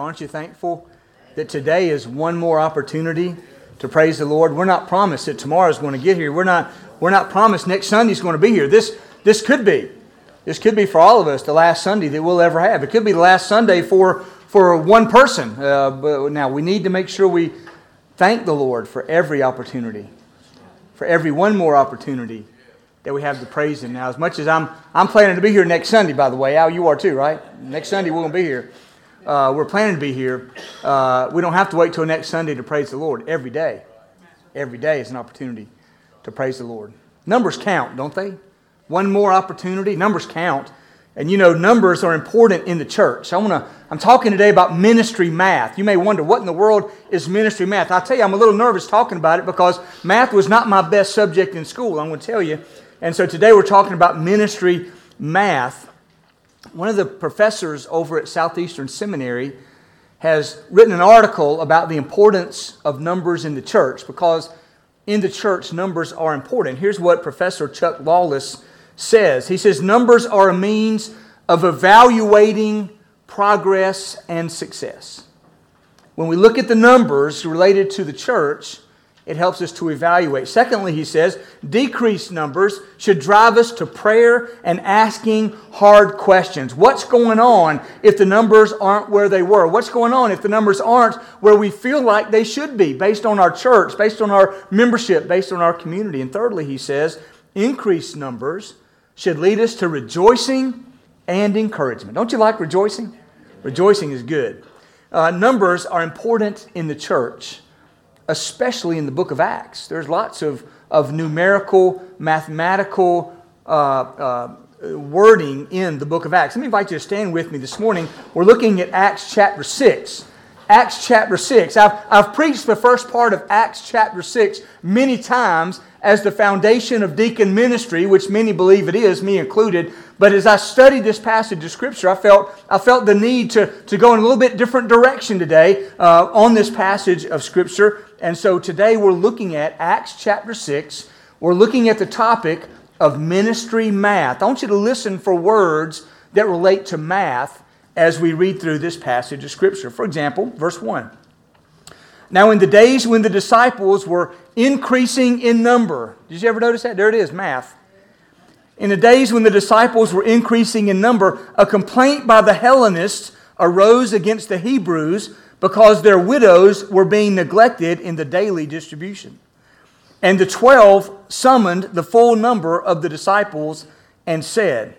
Aren't you thankful that today is one more opportunity to praise the Lord? We're not promised that tomorrow is going to get here. We're not, we're not promised next Sunday is going to be here. This, this could be. This could be for all of us the last Sunday that we'll ever have. It could be the last Sunday for, for one person. Uh, but now, we need to make sure we thank the Lord for every opportunity, for every one more opportunity that we have to praise Him. Now, as much as I'm, I'm planning to be here next Sunday, by the way, Al, you are too, right? Next Sunday we're going to be here uh, we're planning to be here, uh, we don't have to wait till next Sunday to praise the Lord. Every day, every day is an opportunity to praise the Lord. Numbers count, don't they? One more opportunity. Numbers count. And you know, numbers are important in the church. I wanna, I'm talking today about ministry math. You may wonder, what in the world is ministry math? I'll tell you, I'm a little nervous talking about it because math was not my best subject in school, I'm going to tell you. And so today we're talking about ministry math one of the professors over at Southeastern Seminary has written an article about the importance of numbers in the church because in the church, numbers are important. Here's what Professor Chuck Lawless says He says, Numbers are a means of evaluating progress and success. When we look at the numbers related to the church, it helps us to evaluate. Secondly, he says, decreased numbers should drive us to prayer and asking hard questions. What's going on if the numbers aren't where they were? What's going on if the numbers aren't where we feel like they should be, based on our church, based on our membership, based on our community? And thirdly, he says, increased numbers should lead us to rejoicing and encouragement. Don't you like rejoicing? Rejoicing is good. Uh, numbers are important in the church especially in the book of Acts. There's lots of, of numerical, mathematical uh, uh, wording in the book of Acts. Let me invite you to stand with me this morning. We're looking at Acts chapter 6. Acts chapter 6. I've, I've preached the first part of Acts chapter 6 many times as the foundation of deacon ministry, which many believe it is, me included. But as I studied this passage of Scripture, I felt, I felt the need to, to go in a little bit different direction today uh, on this passage of Scripture. And so today we're looking at Acts chapter 6. We're looking at the topic of ministry math. I want you to listen for words that relate to math as we read through this passage of Scripture. For example, verse 1. Now, in the days when the disciples were increasing in number, did you ever notice that? There it is, math. In the days when the disciples were increasing in number, a complaint by the Hellenists arose against the Hebrews because their widows were being neglected in the daily distribution. And the twelve summoned the full number of the disciples and said,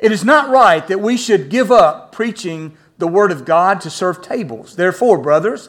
It is not right that we should give up preaching the word of God to serve tables. Therefore, brothers,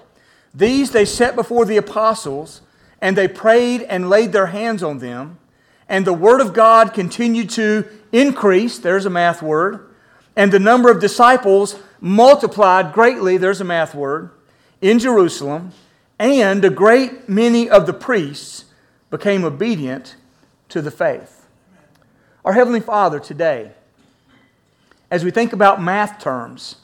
These they set before the apostles, and they prayed and laid their hands on them. And the word of God continued to increase. There's a math word. And the number of disciples multiplied greatly, there's a math word, in Jerusalem, and a great many of the priests became obedient to the faith. Our Heavenly Father, today, as we think about math terms,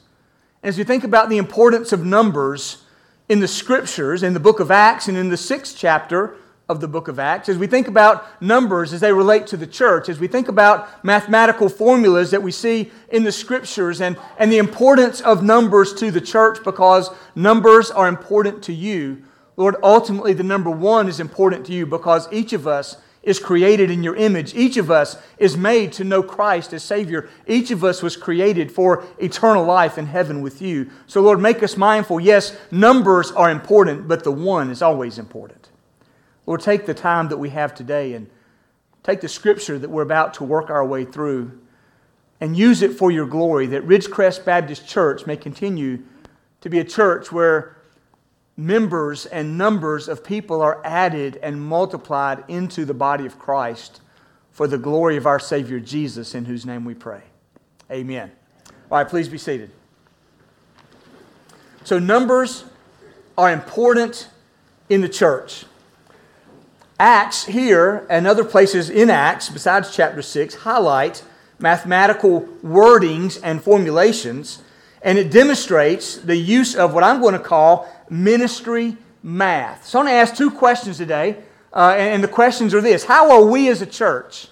as we think about the importance of numbers in the scriptures, in the book of Acts, and in the sixth chapter of the book of Acts, as we think about numbers as they relate to the church, as we think about mathematical formulas that we see in the scriptures, and, and the importance of numbers to the church because numbers are important to you. Lord, ultimately, the number one is important to you because each of us is created in your image. Each of us is made to know Christ as Savior. Each of us was created for eternal life in heaven with you. So, Lord, make us mindful. Yes, numbers are important, but the one is always important. Lord, take the time that we have today and take the scripture that we're about to work our way through and use it for your glory, that Ridgecrest Baptist Church may continue to be a church where members and numbers of people are added and multiplied into the body of Christ for the glory of our Savior Jesus, in whose name we pray. Amen. All right, please be seated. So, numbers are important in the church. Acts here and other places in Acts, besides chapter 6, highlight mathematical wordings and formulations, and it demonstrates the use of what I'm going to call ministry math. So I'm going to ask two questions today, uh, and the questions are this How are we as a church?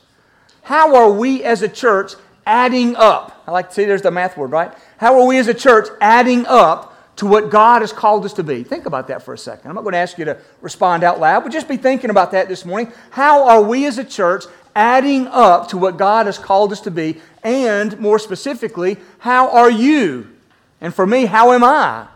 How are we as a church adding up? I like to see there's the math word, right? How are we as a church adding up to what God has called us to be. Think about that for a second. I'm not going to ask you to respond out loud, but just be thinking about that this morning. How are we as a church adding up to what God has called us to be? And more specifically, how are you? And for me, how am I?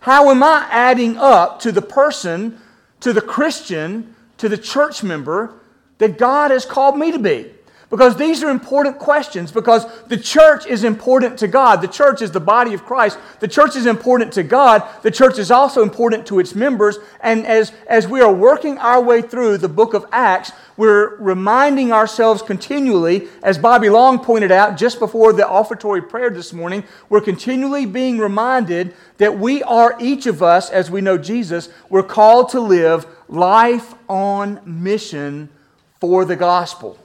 How am I adding up to the person, to the Christian, to the church member that God has called me to be? Because these are important questions, because the church is important to God. The church is the body of Christ. The church is important to God. The church is also important to its members. And as, as we are working our way through the book of Acts, we're reminding ourselves continually, as Bobby Long pointed out just before the offertory prayer this morning, we're continually being reminded that we are, each of us, as we know Jesus, we're called to live life on mission for the gospel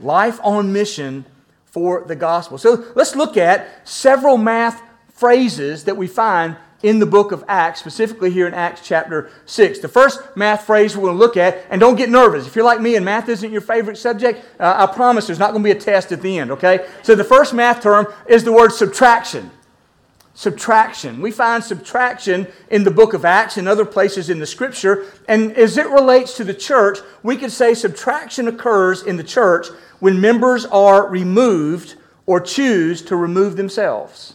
life on mission for the gospel. So let's look at several math phrases that we find in the book of Acts, specifically here in Acts chapter 6. The first math phrase we're going to look at, and don't get nervous. If you're like me and math isn't your favorite subject, uh, I promise there's not going to be a test at the end, okay? So the first math term is the word subtraction subtraction. We find subtraction in the book of Acts and other places in the scripture. And as it relates to the church, we could say subtraction occurs in the church when members are removed or choose to remove themselves.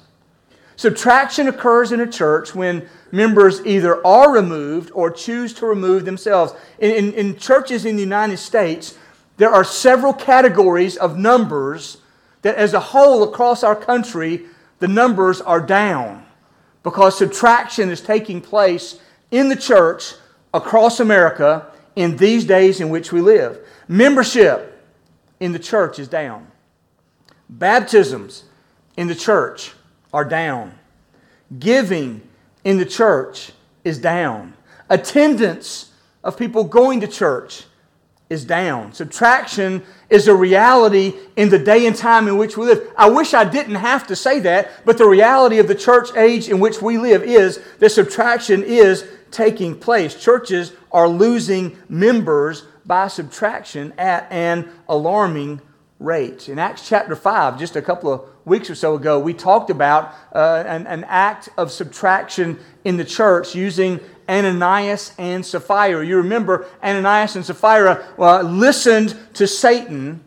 Subtraction occurs in a church when members either are removed or choose to remove themselves. In, in, in churches in the United States, there are several categories of numbers that, as a whole, across our country, the numbers are down because subtraction is taking place in the church across America in these days in which we live. Membership in the church is down. Baptisms in the church are down. Giving in the church is down. Attendance of people going to church is down. Subtraction is a reality in the day and time in which we live. I wish I didn't have to say that, but the reality of the church age in which we live is that subtraction is taking place. Churches are losing members by subtraction at an alarming rate. In Acts chapter 5, just a couple of weeks or so ago, we talked about uh, an, an act of subtraction in the church using Ananias and Sapphira. You remember Ananias and Sapphira uh, listened to Satan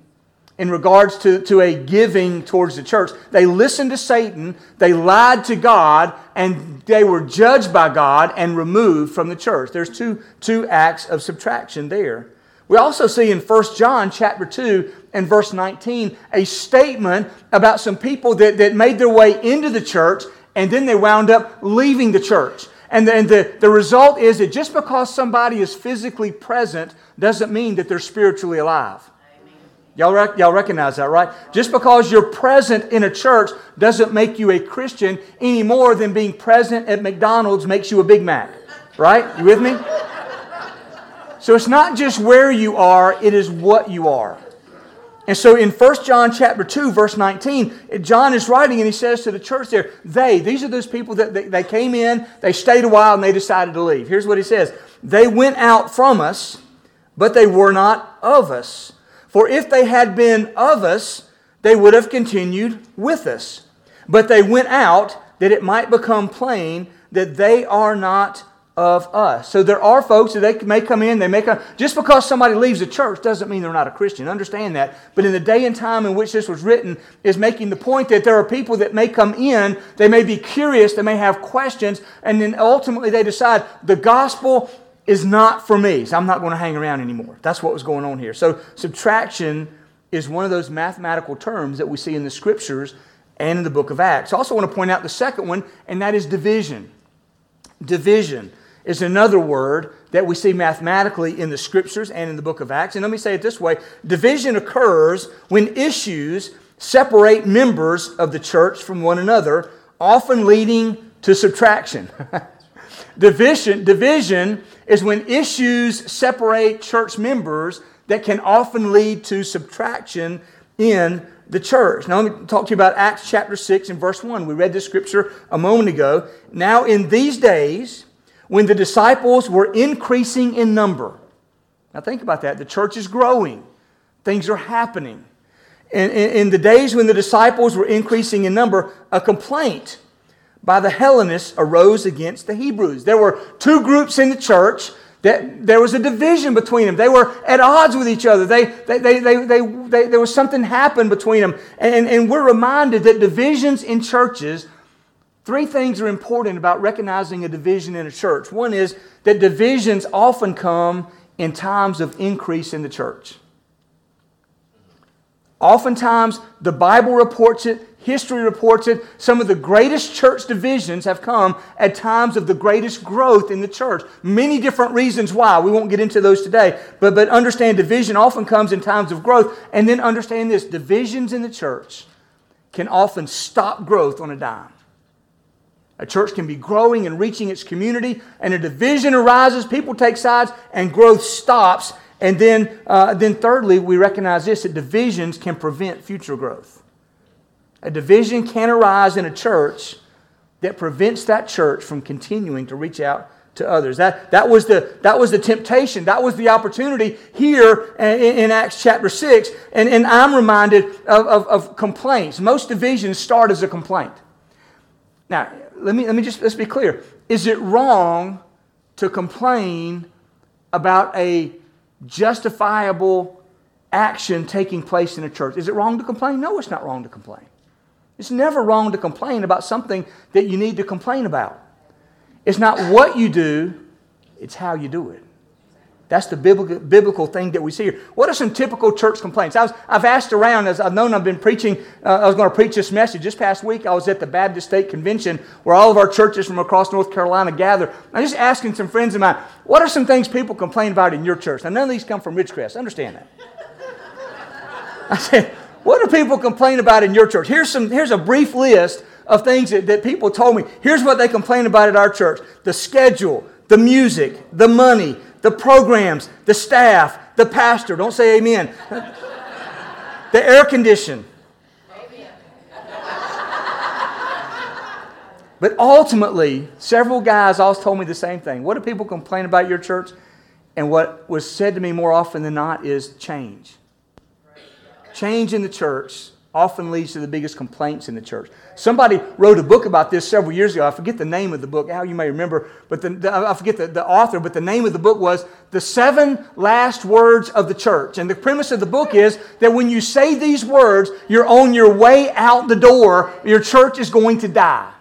in regards to, to a giving towards the church. They listened to Satan, they lied to God, and they were judged by God and removed from the church. There's two, two acts of subtraction there. We also see in 1 John chapter 2 and verse 19 a statement about some people that, that made their way into the church and then they wound up leaving the church. And, the, the, the result is that just because somebody is physically present doesn't mean that they're spiritually alive. Y'all, rec- y'all recognize that, right? Just because you're present in a church doesn't make you a Christian any more than being present at McDonald's makes you a Big Mac. Right? You with me? So it's not just where you are, it is what you are. And so in 1 John chapter 2, verse 19, John is writing and he says to the church there, they, these are those people that they, they came in, they stayed a while, and they decided to leave. Here's what he says They went out from us, but they were not of us. For if they had been of us, they would have continued with us. But they went out that it might become plain that they are not of us. So there are folks that they may come in, they may come, just because somebody leaves the church doesn't mean they're not a Christian. Understand that. But in the day and time in which this was written is making the point that there are people that may come in, they may be curious, they may have questions, and then ultimately they decide the gospel is not for me. So I'm not going to hang around anymore. That's what was going on here. So subtraction is one of those mathematical terms that we see in the scriptures and in the book of Acts. I also want to point out the second one, and that is division. Division is another word that we see mathematically in the scriptures and in the book of Acts. And let me say it this way division occurs when issues separate members of the church from one another, often leading to subtraction. division, division is when issues separate church members that can often lead to subtraction in the church. Now, let me talk to you about Acts chapter 6 and verse 1. We read this scripture a moment ago. Now, in these days, when the disciples were increasing in number, now think about that. The church is growing, things are happening. In, in, in the days when the disciples were increasing in number, a complaint by the Hellenists arose against the Hebrews. There were two groups in the church that there was a division between them. They were at odds with each other. They, they, they, they, they, they there was something happened between them. And, and we're reminded that divisions in churches, three things are important about recognizing a division in a church. One is that divisions often come in times of increase in the church. Oftentimes, the Bible reports it, History reports it. Some of the greatest church divisions have come at times of the greatest growth in the church. Many different reasons why. We won't get into those today. But, but understand division often comes in times of growth. And then understand this divisions in the church can often stop growth on a dime. A church can be growing and reaching its community, and a division arises, people take sides, and growth stops. And then, uh, then thirdly, we recognize this that divisions can prevent future growth. A division can arise in a church that prevents that church from continuing to reach out to others. That, that, was, the, that was the temptation. That was the opportunity here in, in Acts chapter 6. And, and I'm reminded of, of, of, complaints. Most divisions start as a complaint. Now, let me, let me just let's be clear. Is it wrong to complain about a justifiable action taking place in a church? Is it wrong to complain? No, it's not wrong to complain. It's never wrong to complain about something that you need to complain about. It's not what you do, it's how you do it. That's the biblical, biblical thing that we see here. What are some typical church complaints? I was, I've asked around as I've known I've been preaching, uh, I was going to preach this message. This past week, I was at the Baptist State Convention where all of our churches from across North Carolina gather. I'm just asking some friends of mine, what are some things people complain about in your church? Now, none of these come from Ridgecrest. Understand that. I said, what do people complain about in your church? Here's, some, here's a brief list of things that, that people told me. Here's what they complain about at our church the schedule, the music, the money, the programs, the staff, the pastor. Don't say amen. the air condition. But ultimately, several guys also told me the same thing. What do people complain about your church? And what was said to me more often than not is change. Change in the church often leads to the biggest complaints in the church. Somebody wrote a book about this several years ago. I forget the name of the book, how you may remember, but the, the, I forget the, the author, but the name of the book was The Seven Last Words of the Church. And the premise of the book is that when you say these words, you're on your way out the door, your church is going to die.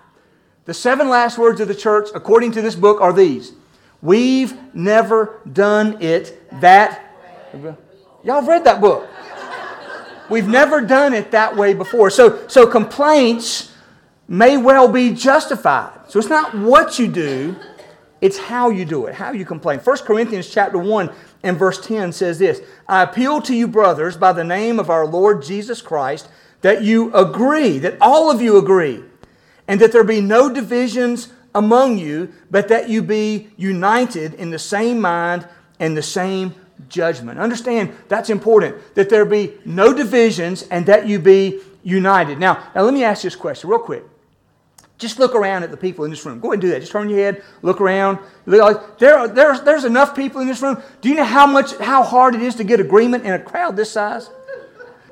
The seven last words of the church, according to this book, are these We've never done it that. Y'all read that book. We've never done it that way before. So, so complaints may well be justified. So it's not what you do, it's how you do it, how you complain. 1 Corinthians chapter 1 and verse 10 says this I appeal to you, brothers, by the name of our Lord Jesus Christ, that you agree, that all of you agree, and that there be no divisions among you, but that you be united in the same mind and the same judgment. Understand that's important, that there be no divisions and that you be united. Now, now let me ask you this question real quick. Just look around at the people in this room. Go ahead and do that. Just turn your head, look around. There are, there's, there's enough people in this room. Do you know how much, how hard it is to get agreement in a crowd this size?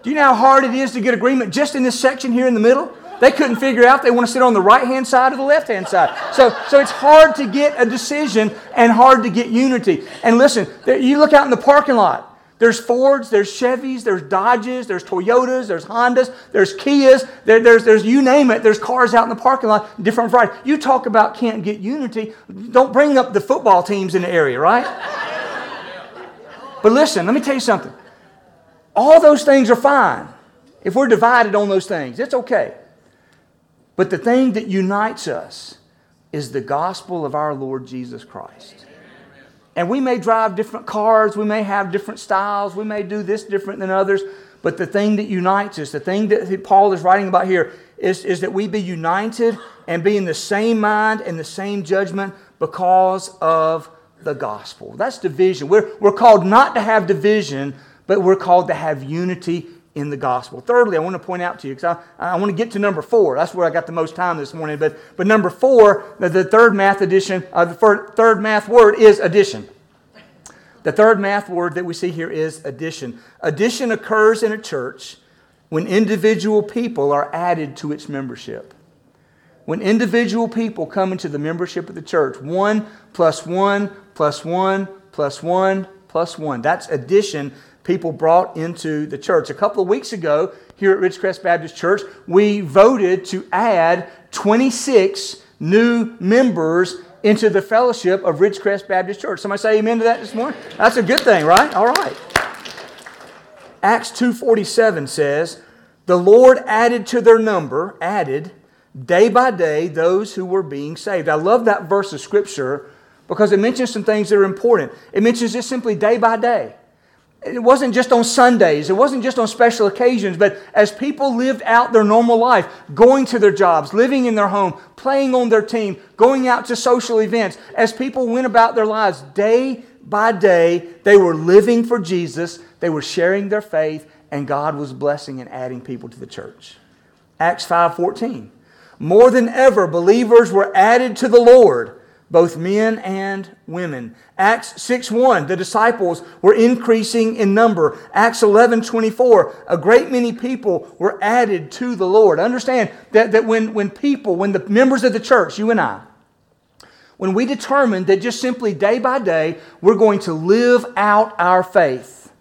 Do you know how hard it is to get agreement just in this section here in the middle? They couldn't figure out they want to sit on the right hand side or the left hand side. So, so it's hard to get a decision and hard to get unity. And listen, you look out in the parking lot. There's Fords, there's Chevys, there's Dodges, there's Toyotas, there's Hondas, there's Kias, there, there's, there's you name it, there's cars out in the parking lot, different varieties. You talk about can't get unity, don't bring up the football teams in the area, right? But listen, let me tell you something. All those things are fine if we're divided on those things. It's okay. But the thing that unites us is the gospel of our Lord Jesus Christ. And we may drive different cars, we may have different styles, we may do this different than others, but the thing that unites us, the thing that Paul is writing about here, is, is that we be united and be in the same mind and the same judgment because of the gospel. That's division. We're, we're called not to have division, but we're called to have unity in the gospel. Thirdly, I want to point out to you, because I, I want to get to number four. That's where I got the most time this morning. But, but number four, the, the third math addition, uh, the third math word is addition. The third math word that we see here is addition. Addition occurs in a church when individual people are added to its membership. When individual people come into the membership of the church, one plus one plus one plus one plus one. That's addition people brought into the church. A couple of weeks ago, here at Ridgecrest Baptist Church, we voted to add 26 new members into the fellowship of Ridgecrest Baptist Church. Somebody say amen to that this morning? That's a good thing, right? All right. Acts 2:47 says, "The Lord added to their number, added day by day those who were being saved." I love that verse of scripture because it mentions some things that are important. It mentions just simply day by day. It wasn't just on Sundays, it wasn't just on special occasions, but as people lived out their normal life, going to their jobs, living in their home, playing on their team, going out to social events, as people went about their lives day by day, they were living for Jesus, they were sharing their faith, and God was blessing and adding people to the church. Acts 5:14. More than ever believers were added to the Lord both men and women. Acts 6:1, the disciples were increasing in number. Acts 11:24, a great many people were added to the Lord. Understand that, that when, when people, when the members of the church, you and I, when we determine that just simply day by day, we're going to live out our faith,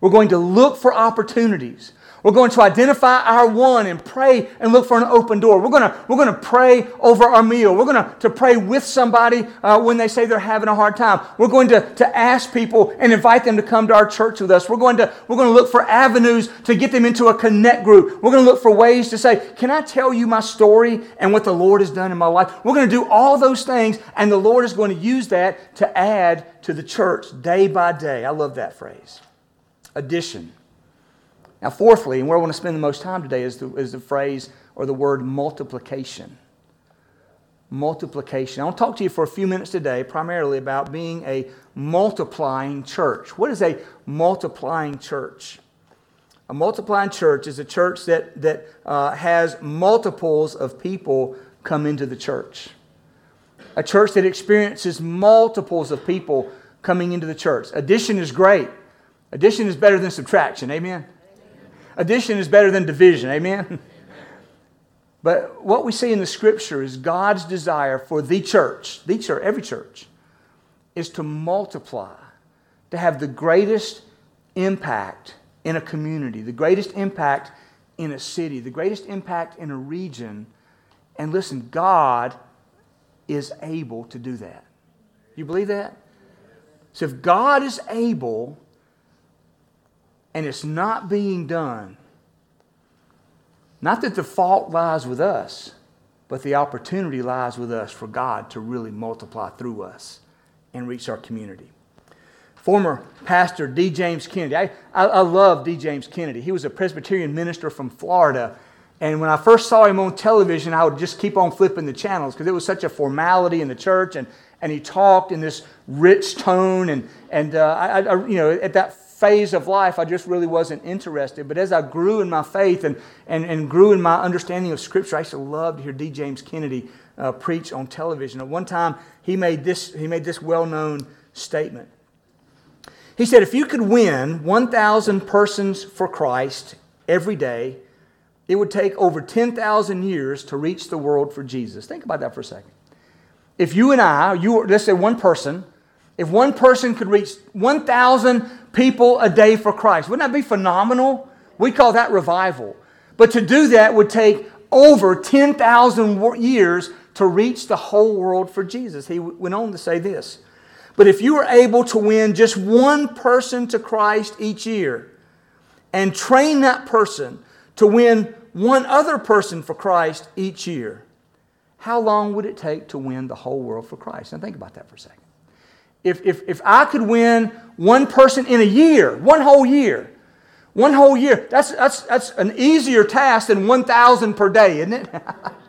we're going to look for opportunities. We're going to identify our one and pray and look for an open door. We're going to, we're going to pray over our meal. We're going to, to pray with somebody uh, when they say they're having a hard time. We're going to, to ask people and invite them to come to our church with us. We're going, to, we're going to look for avenues to get them into a connect group. We're going to look for ways to say, Can I tell you my story and what the Lord has done in my life? We're going to do all those things, and the Lord is going to use that to add to the church day by day. I love that phrase. Addition. Now, fourthly, and where I want to spend the most time today is the, is the phrase or the word multiplication. Multiplication. I want to talk to you for a few minutes today primarily about being a multiplying church. What is a multiplying church? A multiplying church is a church that, that uh, has multiples of people come into the church. A church that experiences multiples of people coming into the church. Addition is great. Addition is better than subtraction. Amen? Addition is better than division. Amen? But what we see in the scripture is God's desire for the church, the church, every church, is to multiply, to have the greatest impact in a community, the greatest impact in a city, the greatest impact in a region. And listen, God is able to do that. You believe that? So if God is able and it's not being done, not that the fault lies with us, but the opportunity lies with us for God to really multiply through us and reach our community. Former pastor D. James Kennedy. I, I, I love D. James Kennedy. He was a Presbyterian minister from Florida. And when I first saw him on television, I would just keep on flipping the channels because it was such a formality in the church. And, and he talked in this rich tone. And, and uh, I, I, you know, at that phase of life, I just really wasn't interested. But as I grew in my faith and, and, and grew in my understanding of Scripture, I used to love to hear D. James Kennedy uh, preach on television. At one time, he made this, he made this well known statement. He said, If you could win 1,000 persons for Christ every day, it would take over 10,000 years to reach the world for Jesus. Think about that for a second. If you and I, you, let's say one person, if one person could reach 1,000 people a day for Christ. Wouldn't that be phenomenal? We call that revival. But to do that would take over 10,000 years to reach the whole world for Jesus. He went on to say this. But if you were able to win just one person to Christ each year and train that person to win one other person for Christ each year, how long would it take to win the whole world for Christ? Now think about that for a second. If, if, if I could win one person in a year, one whole year, One whole year. That's, that's, that's an easier task than 1,000 per day, isn't it?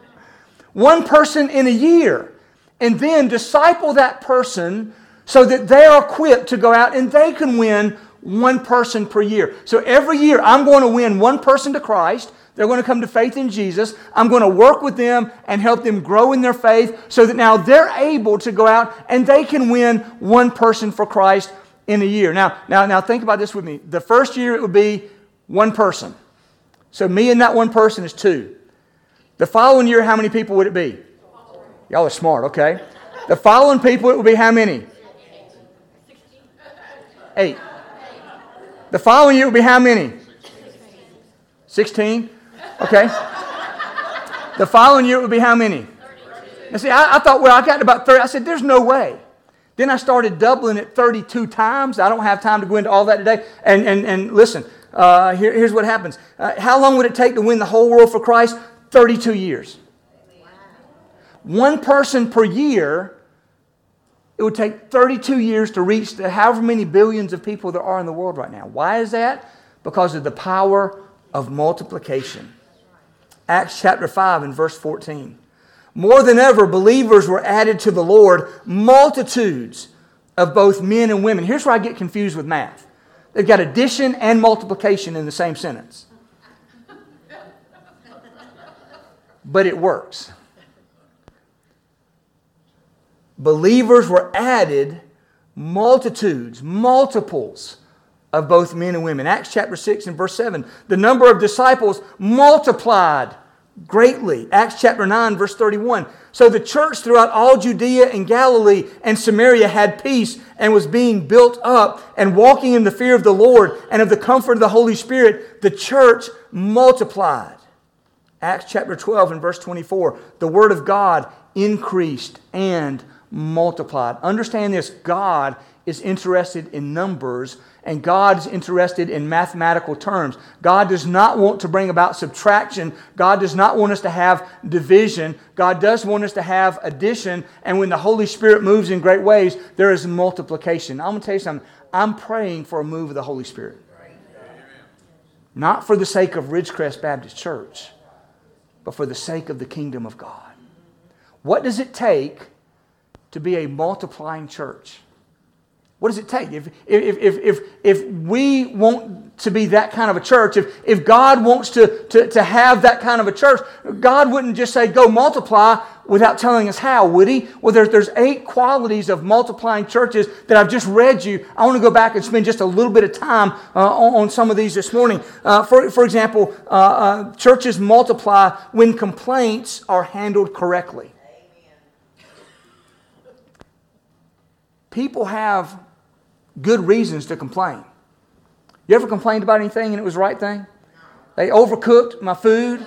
One person in a year. And then disciple that person so that they are equipped to go out and they can win one person per year. So every year, I'm going to win one person to Christ. They're going to come to faith in Jesus. I'm going to work with them and help them grow in their faith so that now they're able to go out and they can win one person for Christ in a year. Now, now, now think about this with me. The first year it would be one person. So me and that one person is two. The following year, how many people would it be? Y'all are smart, okay? The following people, it would be how many? Eight. The following year would be how many? 16. Okay. The following year it would be how many? And see, I, I, thought, well, I got about 30. I said, there's no way. Then I started doubling it 32 times. I don't have time to go into all that today. And, and, and listen, uh, here, here's what happens. Uh, how long would it take to win the whole world for Christ? 32 years. One person per year, it would take 32 years to reach the however many billions of people there are in the world right now. Why is that? Because of the power of multiplication. Acts chapter 5 and verse 14. More than ever, believers were added to the Lord, multitudes of both men and women. Here's where I get confused with math they've got addition and multiplication in the same sentence. But it works. Believers were added, multitudes, multiples of both men and women. Acts chapter 6 and verse 7. The number of disciples multiplied greatly. Acts chapter 9, verse 31. So the church throughout all Judea and Galilee and Samaria had peace and was being built up and walking in the fear of the Lord and of the comfort of the Holy Spirit. The church multiplied. Acts chapter 12 and verse 24. The word of God increased and multiplied. Understand this God is interested in numbers and God's interested in mathematical terms. God does not want to bring about subtraction. God does not want us to have division. God does want us to have addition. And when the Holy Spirit moves in great ways, there is multiplication. I'm going to tell you something. I'm praying for a move of the Holy Spirit. Not for the sake of Ridgecrest Baptist Church, but for the sake of the kingdom of God. What does it take to be a multiplying church? What does it take? If, if, if, if, if we want to be that kind of a church, if, if God wants to, to, to have that kind of a church, God wouldn't just say, go multiply without telling us how, would He? Well, there's, there's eight qualities of multiplying churches that I've just read you. I want to go back and spend just a little bit of time uh, on, on, some of these this morning. Uh, for, for example, uh, uh churches multiply when complaints are handled correctly. People have good reasons to complain. You ever complained about anything and it was the right thing? They overcooked my food.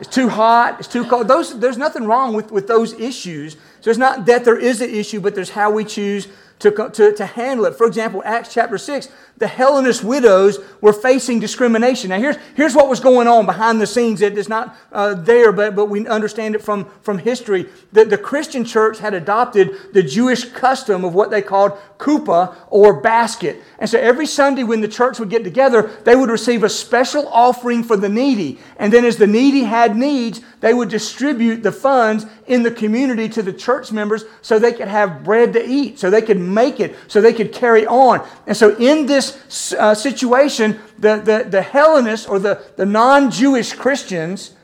It's too hot. It's too cold. Those, there's nothing wrong with, with those issues. So it's not that there is an issue, but there's how we choose to, to, to handle it. For example, Acts chapter 6, the Hellenist widows were facing discrimination. Now, here's, here's what was going on behind the scenes that is not uh, there, but, but we understand it from, from history. That the Christian church had adopted the Jewish custom of what they called kupa or basket. And so every Sunday when the church would get together, they would receive a special offering for the needy. And then as the needy had needs, they would distribute the funds in the community to the church members so they could have bread to eat, so they could make it, so they could carry on. And so in this uh, situation, the, the, the Hellenists or the, the non Jewish Christians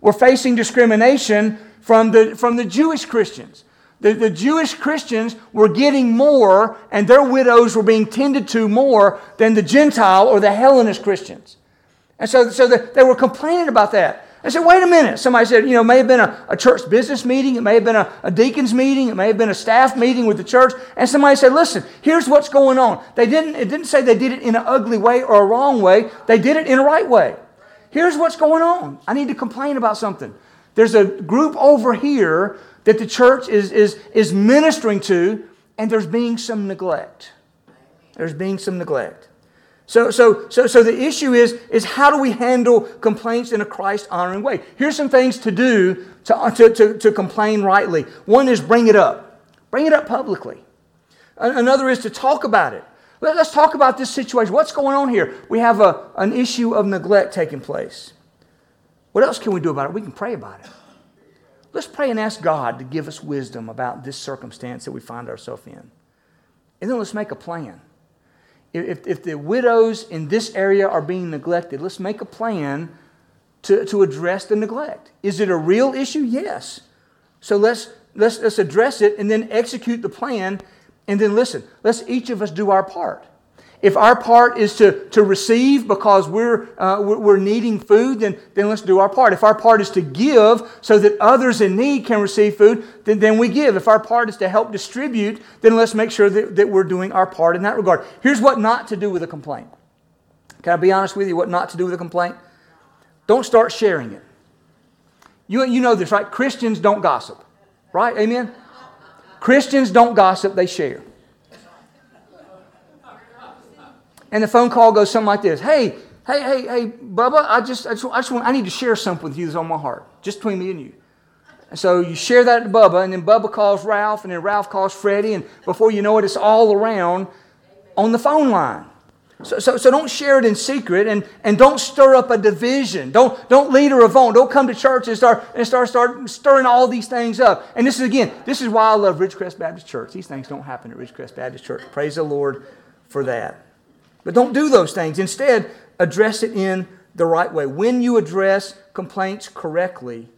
were facing discrimination from the, from the Jewish Christians. The, the Jewish Christians were getting more, and their widows were being tended to more than the Gentile or the Hellenist Christians. And so, so the, they were complaining about that. I said, wait a minute. Somebody said, you know, it may have been a, a church business meeting, it may have been a, a deacon's meeting, it may have been a staff meeting with the church. And somebody said, listen, here's what's going on. They didn't, it didn't say they did it in an ugly way or a wrong way, they did it in a right way. Here's what's going on. I need to complain about something. There's a group over here that the church is, is, is ministering to, and there's being some neglect. There's being some neglect. So, so, so, so the issue is, is how do we handle complaints in a Christ honoring way? Here's some things to do to, uh, to, to, to complain rightly. One is bring it up, bring it up publicly. Another is to talk about it. Let, us talk about this situation. What's going on here? We have a, an issue of neglect taking place. What else can we do about it? We can pray about it. Let's pray and ask God to give us wisdom about this circumstance that we find ourselves in. And then let's make a plan. If, if the widows in this area are being neglected, let's make a plan to, to address the neglect. Is it a real issue? Yes. So let's, let's, let's address it and then execute the plan. And then listen, let's each of us do our part. If our part is to, to receive because we're, uh, we're needing food, then, then let's do our part. If our part is to give so that others in need can receive food, then, then we give. If our part is to help distribute, then let's make sure that, that we're doing our part in that regard. Here's what not to do with a complaint. Can I be honest with you? What not to do with a complaint? Don't start sharing it. You, you know this, right? Christians don't gossip, right? Amen? Christians don't gossip, they share. And the phone call goes something like this Hey, hey, hey, hey, Bubba, I just, I just, I just want, I need to share something with you that's on my heart, just between me and you. And so you share that to Bubba, and then Bubba calls Ralph, and then Ralph calls Freddie, and before you know it, it's all around on the phone line. So, so, so don't share it in secret and, and don't stir up a division. Don't, don't lead a revolt. Don't come to church and start, and start, start stirring all these things up. And this is, again, this is why I love Ridgecrest Baptist Church. These things don't happen at Ridgecrest Baptist Church. Praise the Lord for that. But don't do those things. Instead, address it in the right way. When you address complaints correctly,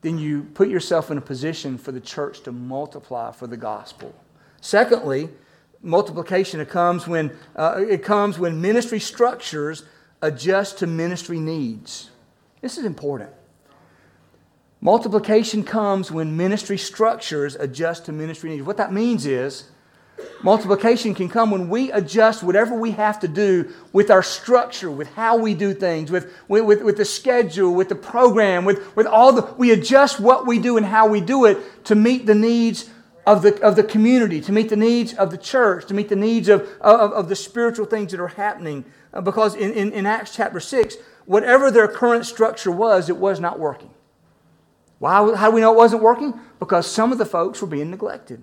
then you put yourself in a position for the church to multiply for the gospel. Secondly, multiplication it comes when uh, it comes when ministry structures adjust to ministry needs. This is important. Multiplication comes when ministry structures adjust to ministry needs. What that means is Multiplication can come when we adjust whatever we have to do with our structure, with how we do things, with, with, with the schedule, with the program, with, with all the. We adjust what we do and how we do it to meet the needs of the, of the community, to meet the needs of the church, to meet the needs of, of, of the spiritual things that are happening. Uh, because in, in, in Acts chapter 6, whatever their current structure was, it was not working. Why, how do we know it wasn't working? Because some of the folks were being neglected.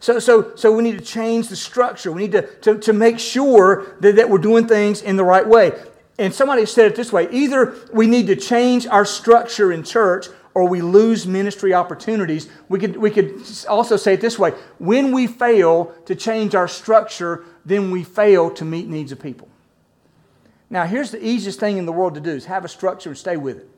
So, so, so we need to change the structure. We need to, to, to make sure that, that we're doing things in the right way. And somebody said it this way either we need to change our structure in church or we lose ministry opportunities. We could, we could also say it this way when we fail to change our structure, then we fail to meet needs of people. Now, here's the easiest thing in the world to do is have a structure and stay with it.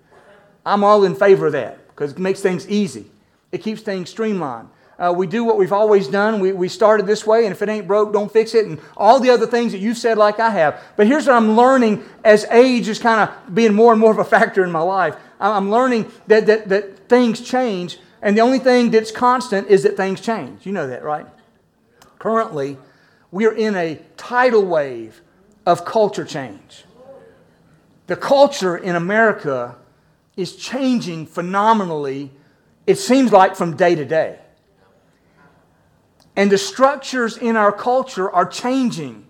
I'm all in favor of that because it makes things easy. It keeps things streamlined. Uh, we do what we've always done. We, we started this way, and if it ain't broke, don't fix it, and all the other things that you've said, like I have. But here's what I'm learning as age is kind of being more and more of a factor in my life. I'm learning that, that, that things change, and the only thing that's constant is that things change. You know that, right? Currently, we're in a tidal wave of culture change. The culture in America is changing phenomenally, it seems like from day to day. And the structures in our culture are changing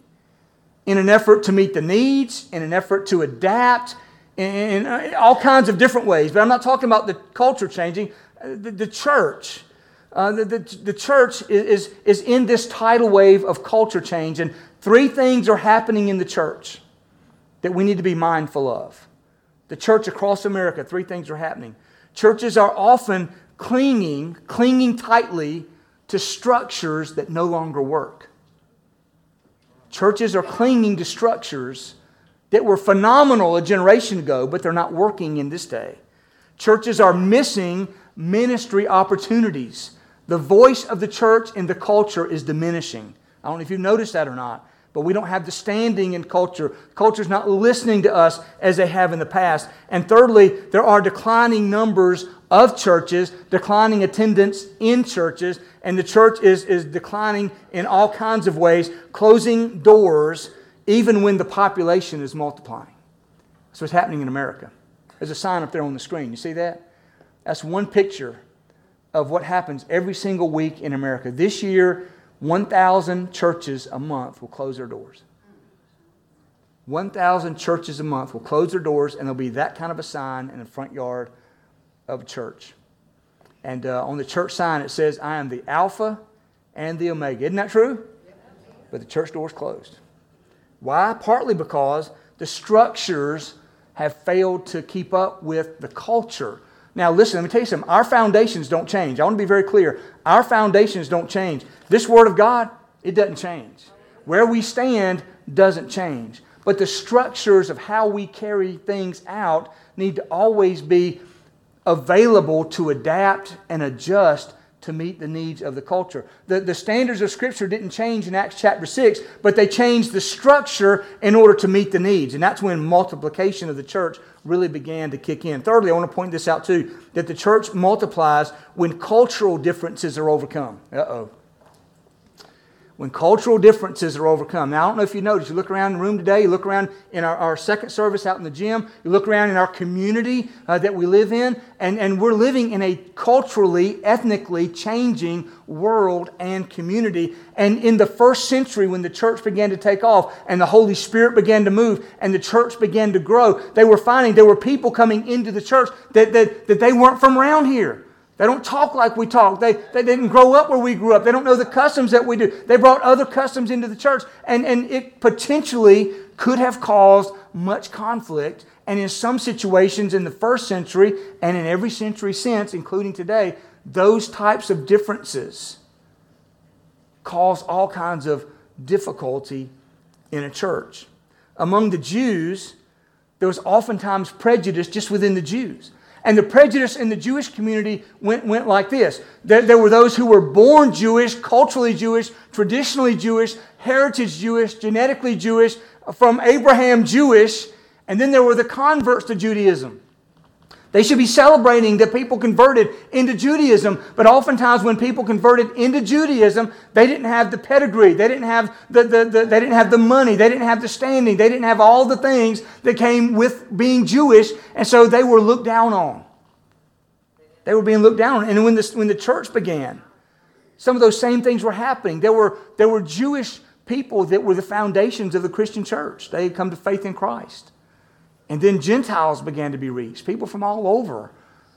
in an effort to meet the needs, in an effort to adapt, in, uh, all kinds of different ways. But I'm not talking about the culture changing, uh, the, the church. Uh, the, the, the, church is, is, is in this tidal wave of culture change, and three things are happening in the church that we need to be mindful of. The church across America, three things are happening. Churches are often clinging, clinging tightly to structures that no longer work. Churches are clinging to structures that were phenomenal a generation ago, but they're not working in this day. Churches are missing ministry opportunities. The voice of the church in the culture is diminishing. I don't know if you've noticed that or not, but we don't have the standing in culture. Culture's not listening to us as they have in the past. And thirdly, there are declining numbers of churches, declining attendance in churches, and the church is, is declining in all kinds of ways, closing doors even when the population is multiplying. That's what's happening in America. There's a sign up there on the screen. You see that? That's one picture of what happens every single week in America. This year, 1,000 churches a month will close their doors. 1,000 churches a month will close their doors, and there'll be that kind of a sign in the front yard of church. And uh, on the church sign, it says, I am the Alpha and the Omega. Isn't that true? but the church door's closed. Why? Partly because the structures have failed to keep up with the culture. Now, listen, let me tell you something. Our foundations don't change. I want to be very clear. Our foundations don't change. This Word of God, it doesn't change. Where we stand doesn't change. But the structures of how we carry things out need to always be available to adapt and adjust to meet the needs of the culture. The, the standards of Scripture didn't change in Acts chapter 6, but they changed the structure in order to meet the needs. And that's when multiplication of the church really began to kick in. Thirdly, I want to point this out too that the church multiplies when cultural differences are overcome. Uh oh when cultural differences are overcome. Now, I don't know if you noticed, you look around the room today, you look around in our, our second service out in the gym, you look around in our community uh, that we live in, and, and we're living in a culturally, ethnically changing world and community. And in the first century, when the church began to take off and the Holy Spirit began to move and the church began to grow, they were finding there were people coming into the church that, that, that they weren't from around here. They don't talk like we talk. They, they didn't grow up where we grew up. They don't know the customs that we do. They brought other customs into the church. And, and it potentially could have caused much conflict. And in some situations in the first century and in every century since, including today, those types of differences cause all kinds of difficulty in a church. Among the Jews, there was oftentimes prejudice just within the Jews. And the prejudice in the Jewish community went, went like this there, there, were those who were born Jewish, culturally Jewish, traditionally Jewish, heritage Jewish, genetically Jewish, from Abraham Jewish, and then there were the converts to Judaism. They should be celebrating that people converted into Judaism, but oftentimes when people converted into Judaism, they didn't have the pedigree, they didn't have the, the, the, they didn't have the money, they didn't have the standing, they didn't have all the things that came with being Jewish, and so they were looked down on. They were being looked down on. And when, this, when the church began, some of those same things were happening. There were, there were Jewish people that were the foundations of the Christian church. They had come to faith in Christ. And then Gentiles began to be reached, people from all over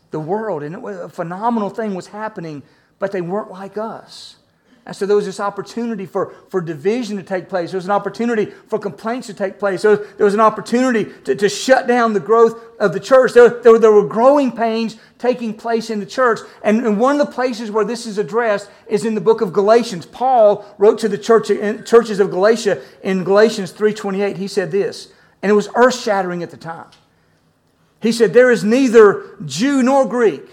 the world. And it was a phenomenal thing was happening, but they weren't like us. And so there was this opportunity for, for division to take place. There was an opportunity for complaints to take place. There was, there was an opportunity to, to shut down the growth of the church. There, there, there were growing pains taking place in the church. And, and, one of the places where this is addressed is in the book of Galatians. Paul wrote to the church, churches of Galatia in Galatians 3.28. He said this, and it was earth shattering at the time. He said, There is neither Jew nor Greek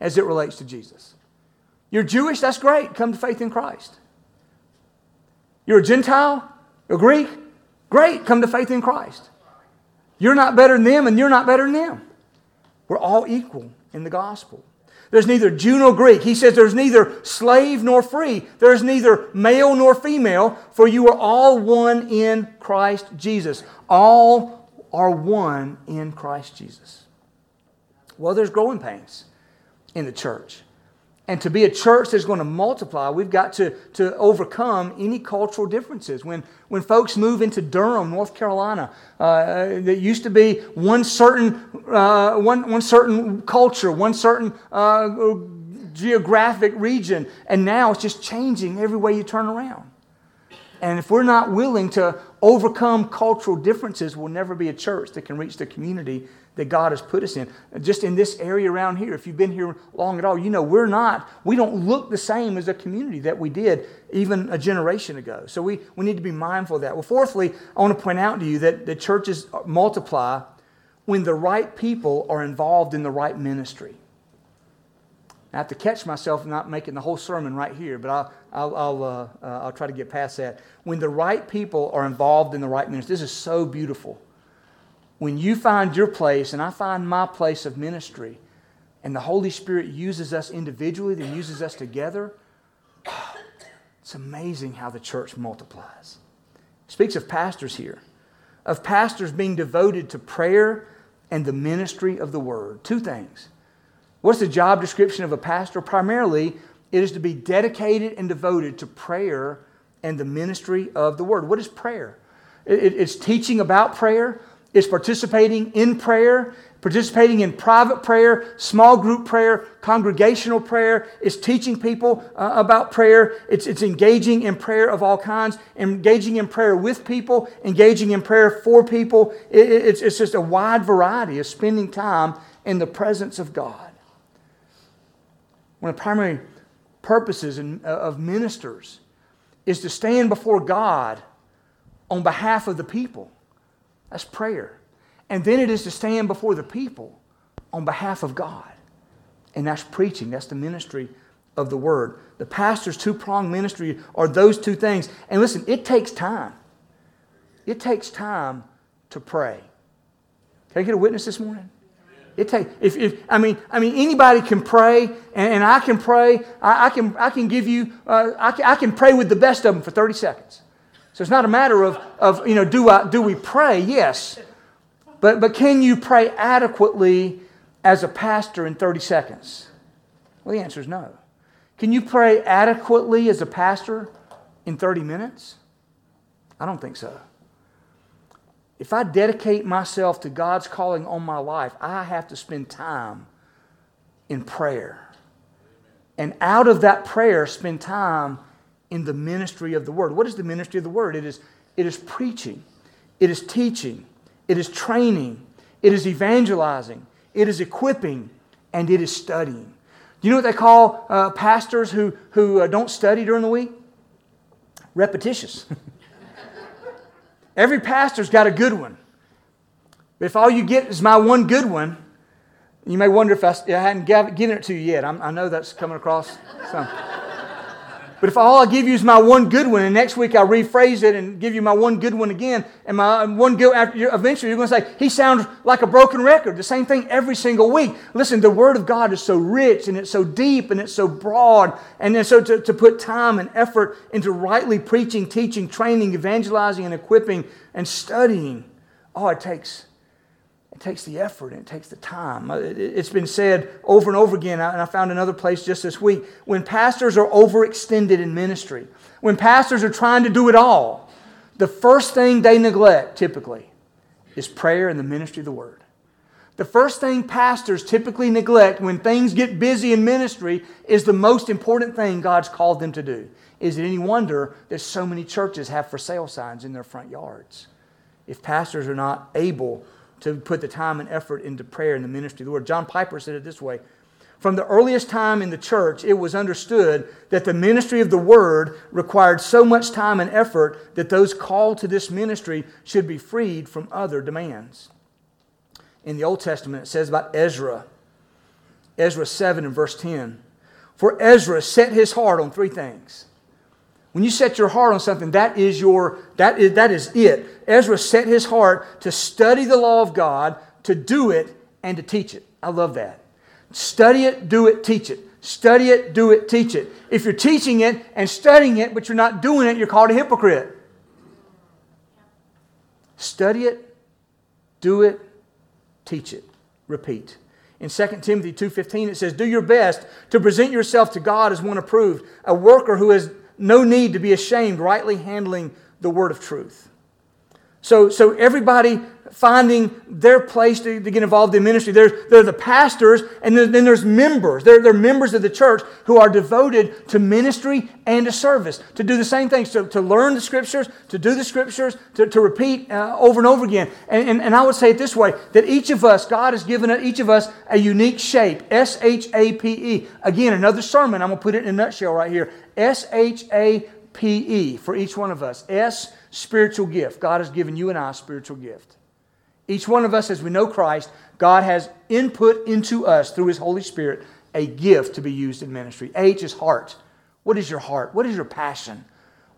as it relates to Jesus. You're Jewish, that's great. Come to faith in Christ. You're a Gentile, a Greek, great. Come to faith in Christ. You're not better than them, and you're not better than them. We're all equal in the gospel. There's neither Jew nor Greek. He says there's neither slave nor free. There's neither male nor female, for you are all one in Christ Jesus. All are one in Christ Jesus. Well, there's growing pains in the church. And to be a church that's going to multiply, we've got to, to overcome any cultural differences. When, when folks move into Durham, North Carolina, uh, there used to be one certain, uh, one, one certain culture, one certain uh, geographic region, and now it's just changing every way you turn around. And if we're not willing to overcome cultural differences, we'll never be a church that can reach the community that God has put us in. Just in this area around here, if you've been here long at all, you know we're not, we don't look the same as a community that we did even a generation ago. So we, we need to be mindful of that. Well, fourthly, I want to point out to you that the churches multiply when the right people are involved in the right ministry. I have to catch myself not making the whole sermon right here, but I'll, I'll, I'll, uh, uh, I'll try to get past that. When the right people are involved in the right ministry, this is so beautiful when you find your place and I find my place of ministry, and the Holy Spirit uses us individually, then uses us together, it's amazing how the church multiplies. speaks of pastors here, of pastors being devoted to prayer and the ministry of the word. Two things. What's the job description of a pastor? Primarily, it is to be dedicated and devoted to prayer and the ministry of the word. What is prayer? It's teaching about prayer, is participating in prayer, participating in private prayer, small group prayer, congregational prayer. It's teaching people uh, about prayer. It's, it's engaging in prayer of all kinds, engaging in prayer with people, engaging in prayer for people. It, it's, it's just a wide variety of spending time in the presence of God. One of the primary purposes in, uh, of ministers is to stand before God on behalf of the people. That's prayer. And then it is to stand before the people on behalf of God. And that's preaching, that's the ministry of the word. The pastor's two pronged ministry are those two things. And listen, it takes time. It takes time to pray. Can I get a witness this morning? It take if, if I mean I mean anybody can pray and, and I can pray I, I, can I can give you uh, I, can, I can pray with the best of them for 30 seconds so it's not a matter of, of you know do I do we pray yes but, but can you pray adequately as a pastor in 30 seconds? Well, the answer is no. Can you pray adequately as a pastor in 30 minutes? I don't think so. If I dedicate myself to God's calling on my life, I have to spend time in prayer. And out of that prayer, spend time in the ministry of the Word. What is the ministry of the Word? It is, it is preaching, it is teaching, it is training, it is evangelizing, it is equipping, and it is studying. Do you know what they call uh, pastors who, who uh, don't study during the week? Repetitious. Every pastor's got a good one. But if all you get is my one good one, you may wonder if I, I hadn't given it to you yet. I'm, i know that's coming across some. But if all I give you is my one good one, and next week I rephrase it and give you my one good one again, and my one good, after, eventually you're going to say, he sounds like a broken record. The same thing every single week. Listen, the Word of God is so rich, and it's so deep, and it's so broad. And then so to, to put time and effort into rightly preaching, teaching, training, evangelizing, and equipping, and studying, oh, it takes it takes the effort and it takes the time. Uh, it's been said over and over again, and I found another place just this week. When pastors are overextended in ministry, when pastors are trying to do it all, the first thing they neglect typically is prayer and the ministry of the word. The first thing pastors typically neglect when things get busy in ministry is the most important thing God's called them to do. Is it any wonder that so many churches have for sale signs in their front yards? If pastors are not able to put the time and effort into prayer and the ministry of the word. John Piper said it this way From the earliest time in the church, it was understood that the ministry of the word required so much time and effort that those called to this ministry should be freed from other demands. In the Old Testament, it says about Ezra, Ezra 7 and verse 10. For Ezra set his heart on three things when you set your heart on something, that is your that is that is it. Ezra set his heart to study the law of God, to do it, and to teach it. I love that. Study it, do it, teach it. Study it, do it, teach it. If you're teaching it and studying it, but you're not doing it, you're called a hypocrite. Study it, do it, teach it. Repeat. In 2 Timothy 2:15 it says, "Do your best to present yourself to God as one approved, a worker who has no need to be ashamed, rightly handling the word of truth. So, so everybody finding their place to, to get involved in ministry. There's, there are the pastors, and then, then there's members. They're, they're members of the church who are devoted to ministry and to service, to do the same things, to, to learn the scriptures, to do the scriptures, to, to repeat uh, over and over again. And, and, and I would say it this way that each of us, God has given each of us a unique shape S H A P E. Again, another sermon. I'm going to put it in a nutshell right here S H A P E for each one of us. S, spiritual gift. God has given you and I a spiritual gift. Each one of us, as we know Christ, God has input into us through His Holy Spirit a gift to be used in ministry. H is heart. What is your heart? What is your passion?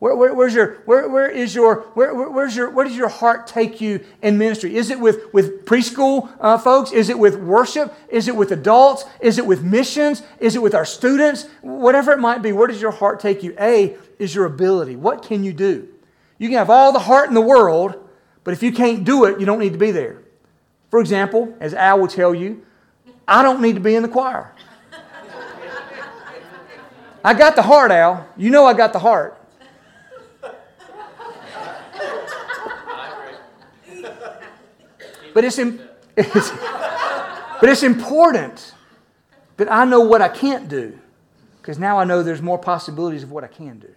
Where, where, where's your, where, where is your, where, where's your, where does your heart take you in ministry? Is it with, with preschool uh, folks? Is it with worship? Is it with adults? Is it with missions? Is it with our students? Whatever it might be, where does your heart take you? A is your ability. What can you do? You can have all the heart in the world, but if you can't do it, you don't need to be there. For example, as Al will tell you, I don't need to be in the choir. I got the heart, Al. You know I got the heart. But it's, it's, but it's important that I know what I can't do because now I know there's more possibilities of what I can do.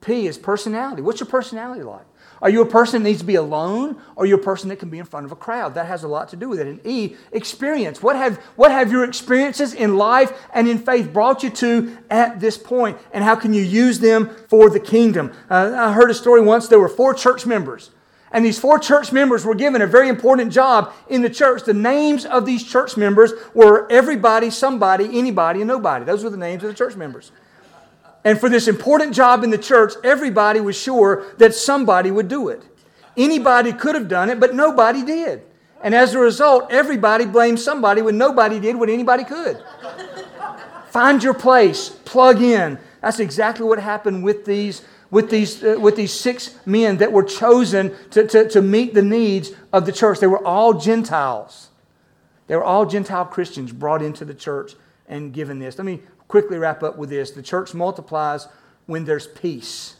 P is personality. What's your personality like? Are you a person that needs to be alone? Or are you a person that can be in front of a crowd? That has a lot to do with it. And E, experience. What have, what have your experiences in life and in faith brought you to at this point? And how can you use them for the kingdom? Uh, I heard a story once. There were four church members. And these four church members were given a very important job in the church. The names of these church members were everybody, somebody, anybody, and nobody. Those were the names of the church members. And for this important job in the church, everybody was sure that somebody would do it. Anybody could have done it, but nobody did. And as a result, everybody blamed somebody when nobody did what anybody could. Find your place, plug in. That's exactly what happened with these, with these, uh, with these six men that were chosen to, to, to meet the needs of the church. They were all Gentiles. They were all Gentile Christians brought into the church and given this. Let me quickly wrap up with this. The church multiplies when there's peace.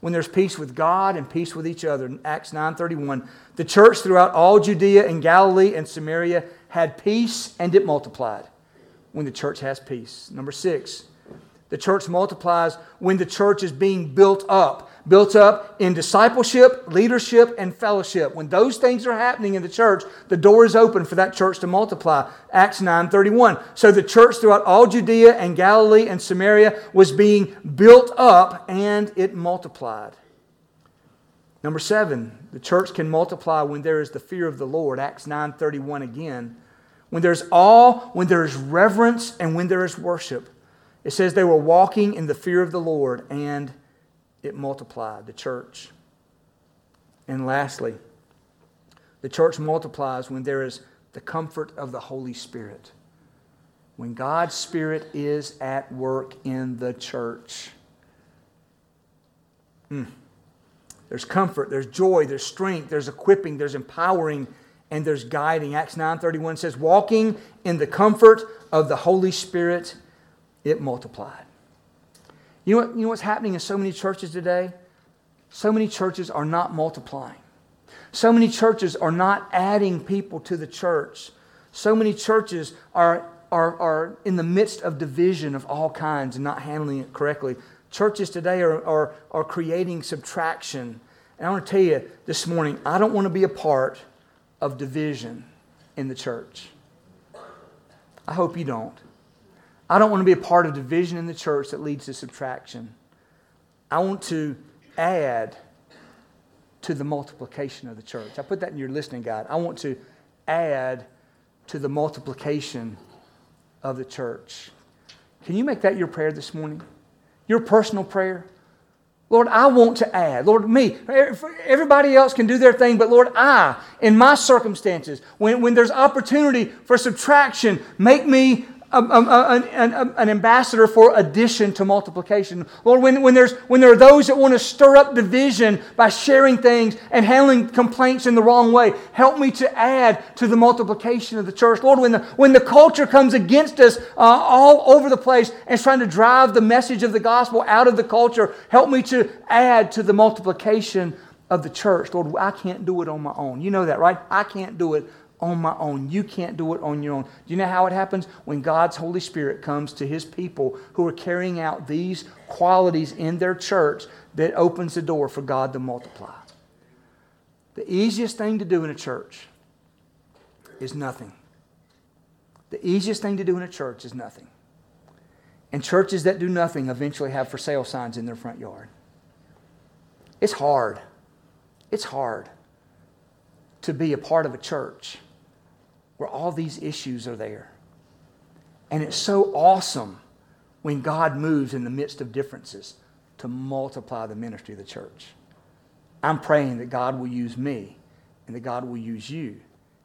When there's peace with God and peace with each other. In Acts 9:31, the church throughout all Judea and Galilee and Samaria had peace and it multiplied. When the church has peace. Number 6, the church multiplies when the church is being built up built up in discipleship, leadership, and fellowship. When those things are happening in the church, the door is open for that church to multiply. Acts 9:31. So the church throughout all Judea and Galilee and Samaria was being built up and it multiplied. Number 7, the church can multiply when there is the fear of the Lord. Acts 9:31 again. When there's awe, when there is reverence, and when there is worship. It says they were walking in the fear of the Lord and it multiplied, the church. And lastly, the church multiplies when there is the comfort of the Holy Spirit. When God's Spirit is at work in the church. Mm. There's comfort, there's joy, there's strength, there's equipping, there's empowering, and there's guiding. Acts 9:31 says, "Walking in the comfort of the Holy Spirit, it multiplied." You know, what, you know what's happening in so many churches today? So many churches are not multiplying. So many churches are not adding people to the church. So many churches are, are, are in the midst of division of all kinds and not handling it correctly. Churches today are, are, are creating subtraction. And I want to tell you this morning, I don't want to be a part of division in the church. I hope you don't. I don't want to be a part of division in the church that leads to subtraction. I want to add to the multiplication of the church. I put that in your listening guide. I want to add to the multiplication of the church. Can you make that your prayer this morning? Your personal prayer? Lord, I want to add. Lord, me. Everybody else can do their thing, but Lord, I, in my circumstances, when, when there's opportunity for subtraction, make me a, a, a, an ambassador for addition to multiplication. Lord, when, when, there's, when there are those that want to stir up division by sharing things and handling complaints in the wrong way, help me to add to the multiplication of the church. Lord, when the, when the culture comes against us uh, all over the place and is trying to drive the message of the gospel out of the culture, help me to add to the multiplication of the church. Lord, I can't do it on my own. You know that, right? I can't do it on my own. You can't do it on your own. Do you know how it happens? When God's Holy Spirit comes to his people who are carrying out these qualities in their church that opens the door for God to multiply. The easiest thing to do in a church is nothing. The easiest thing to do in a church is nothing. And churches that do nothing eventually have for sale signs in their front yard. It's hard. It's hard to be a part of a church where all these issues are there. And it's so awesome when God moves in the midst of differences to multiply the ministry of the church. I'm praying that God will use me and that God will use you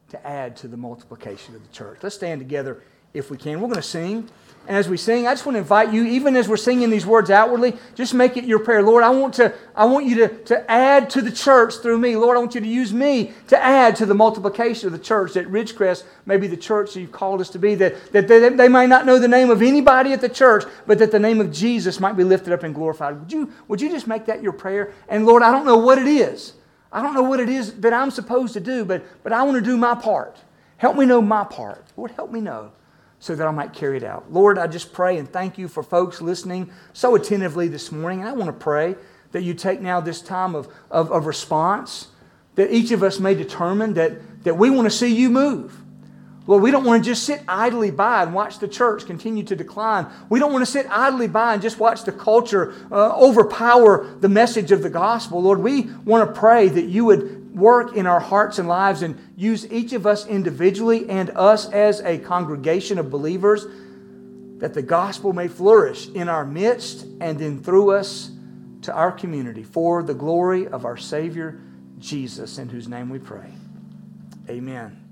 to add to the multiplication of the church. Let's stand together if we can. We're going to sing. And as we sing, I just want to invite you, even as we're singing these words outwardly, just make it your prayer. Lord, I want, to, I want you to, to add to the church through me. Lord, I want you to use me to add to the multiplication of the church, that Ridgecrest may be the church that you've called us to be, that, that they, they might not know the name of anybody at the church, but that the name of Jesus might be lifted up and glorified. Would you, would you just make that your prayer? And Lord, I don't know what it is. I don't know what it is that I'm supposed to do, but, but I want to do my part. Help me know my part. Lord, help me know so that I might carry it out. Lord, I just pray and thank you for folks listening so attentively this morning. And I want to pray that you take now this time of, of, of response, that each of us may determine that, that we want to see you move. Lord, we don't want to just sit idly by and watch the church continue to decline. We don't want to sit idly by and just watch the culture uh, overpower the message of the gospel. Lord, we want to pray that you would work in our hearts and lives and use each of us individually and us as a congregation of believers that the gospel may flourish in our midst and then through us to our community for the glory of our Savior, Jesus, in whose name we pray. Amen.